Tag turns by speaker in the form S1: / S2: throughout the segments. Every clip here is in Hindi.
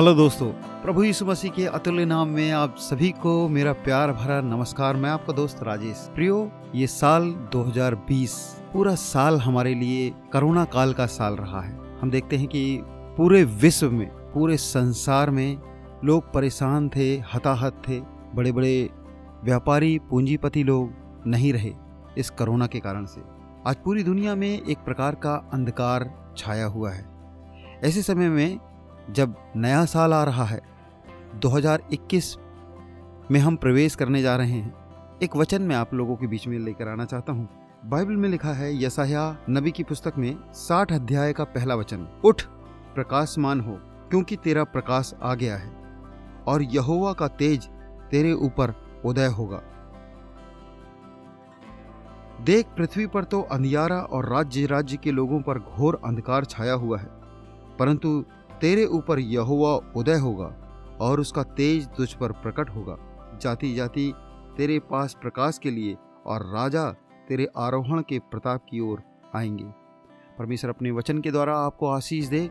S1: हेलो दोस्तों, प्रभु यीशु मसीह के अतुल्य नाम में आप सभी को मेरा प्यार भरा नमस्कार। मैं आपका दोस्त राजेश। प्रियो, ये साल 2020 पूरा साल हमारे लिए कोरोना काल का साल रहा है। हम देखते हैं कि पूरे विश्व में, पूरे संसार में लोग परेशान थे, हताहत थे। बड़े बड़े व्यापारी, पूंजीपति लोग नहीं रहे इस कोरोना के कारण से। आज पूरी दुनिया में एक प्रकार का अंधकार छाया हुआ है। ऐसे समय में जब नया साल आ रहा है 2021 में हम प्रवेश करने जा रहे हैं। एक वचन मैं आप लोगों के बीच में लेकर आना चाहता हूँ। बाइबल में लिखा है यसाया नबी की पुस्तक में साठ अध्याय का पहला वचन, उठ, प्रकाशमान हो, क्योंकि तेरा प्रकाश आ गया है, और यहोवा का तेज तेरे ऊपर उदय होगा। देख, पृथ्वी पर तो अंधियारा और राज्य राज्य के लोगों पर घोर अंधकार छाया हुआ है, परंतु तेरे ऊपर यहोवा उदय होगा और उसका तेज तुझ पर प्रकट होगा। जाति जाति तेरे पास प्रकाश के लिए और राजा तेरे आरोहण के प्रताप की ओर आएँगे। परमेश्वर अपने वचन के द्वारा आपको आशीष दे।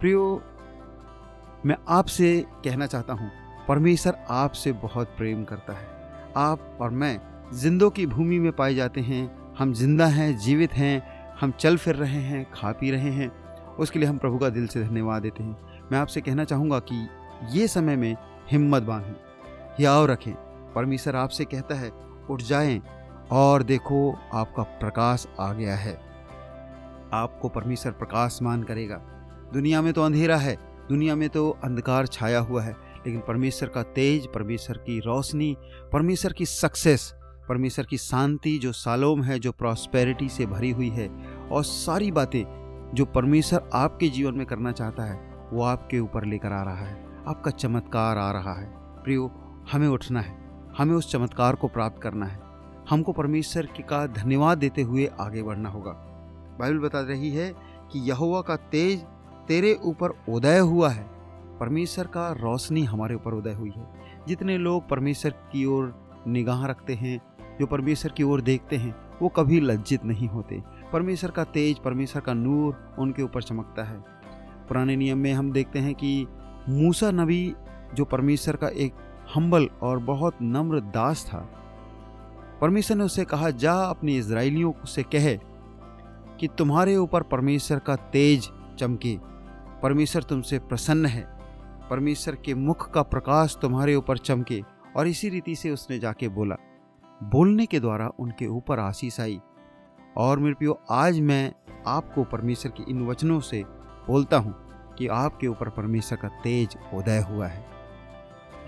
S1: प्रियो, मैं आपसे कहना चाहता हूँ, परमेश्वर आपसे बहुत प्रेम करता है। आप और मैं जिंदों की भूमि में पाए जाते हैं, हम ज़िंदा हैं, जीवित हैं, हम चल फिर रहे हैं, खा पी रहे हैं उसके लिए हम प्रभु का दिल से धन्यवाद देते हैं। मैं आपसे कहना चाहूँगा कि ये समय में हिम्मत बांधें हियाव रखें। परमेश्वर आपसे कहता है, उठ जाएँ और देखो आपका प्रकाश आ गया है। आपको परमेश्वर प्रकाश मान करेगा। दुनिया में तो अंधेरा है, दुनिया में तो अंधकार छाया हुआ है, लेकिन परमेश्वर का तेज, परमेश्वर की रोशनी, परमेश्वर की सक्सेस, परमेश्वर की शांति, जो सालोम है, जो प्रॉस्पेरिटी से भरी हुई है, और सारी बातें जो परमेश्वर आपके जीवन में करना चाहता है, वो आपके ऊपर लेकर आ रहा है। आपका चमत्कार आ रहा है। प्रियो, हमें उठना है। हमें उस चमत्कार को प्राप्त करना है। हमको परमेश्वर के का धन्यवाद देते हुए आगे बढ़ना होगा। बाइबल बता रही है कि यहोवा का तेज तेरे ऊपर उदय हुआ है। परमेश्वर का रोशनी हमारे ऊपर उदय हुई है। जितने लोग परमेश्वर की ओर निगाह रखते हैं, जो परमेश्वर की ओर देखते हैं, वो कभी लज्जित नहीं होते। परमेश्वर का तेज, परमेश्वर का नूर उनके ऊपर चमकता है। पुराने नियम में हम देखते हैं कि मूसा नबी, जो परमेश्वर का एक हम्बल और बहुत नम्र दास था, परमेश्वर ने उसे कहा, जा अपने इसराइलियों से कहे कि तुम्हारे ऊपर परमेश्वर का तेज चमके। परमेश्वर तुमसे प्रसन्न है। परमेश्वर के मुख का प्रकाश तुम्हारे ऊपर चमके। और इसी रीति से उसने जाके बोला। बोलने के द्वारा उनके ऊपर आशीष आई। और मेरे प्रियो, आज मैं आपको परमेश्वर के इन वचनों से बोलता हूँ कि आपके ऊपर परमेश्वर का तेज उदय हुआ है।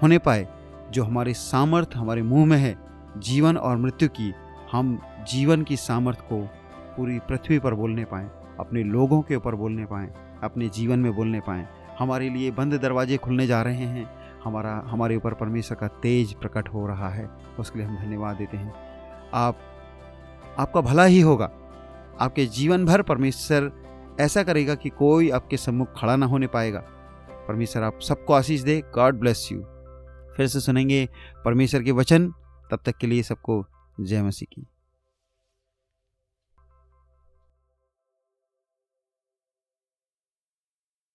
S1: होने पाए, जो हमारे सामर्थ्य हमारे मुँह में है, जीवन और मृत्यु की, हम जीवन की सामर्थ्य को पूरी पृथ्वी पर बोलने पाएँ, अपने लोगों के ऊपर बोलने पाएँ, अपने जीवन में बोलने पाएँ। हमारे लिए बंद दरवाजे खुलने जा रहे हैं, हमारा, हमारे ऊपर परमेश्वर का तेज प्रकट हो रहा है, उसके लिए हम धन्यवाद देते हैं। आप आपका भला ही होगा। आपके जीवन भर परमेश्वर ऐसा करेगा कि कोई आपके सम्मुख खड़ा ना होने पाएगा। परमेश्वर, आप सबको आशीष दे। गॉड ब्लेस यू फिर से सुनेंगे परमेश्वर के वचन। तब तक के लिए सबको जय मसीह की।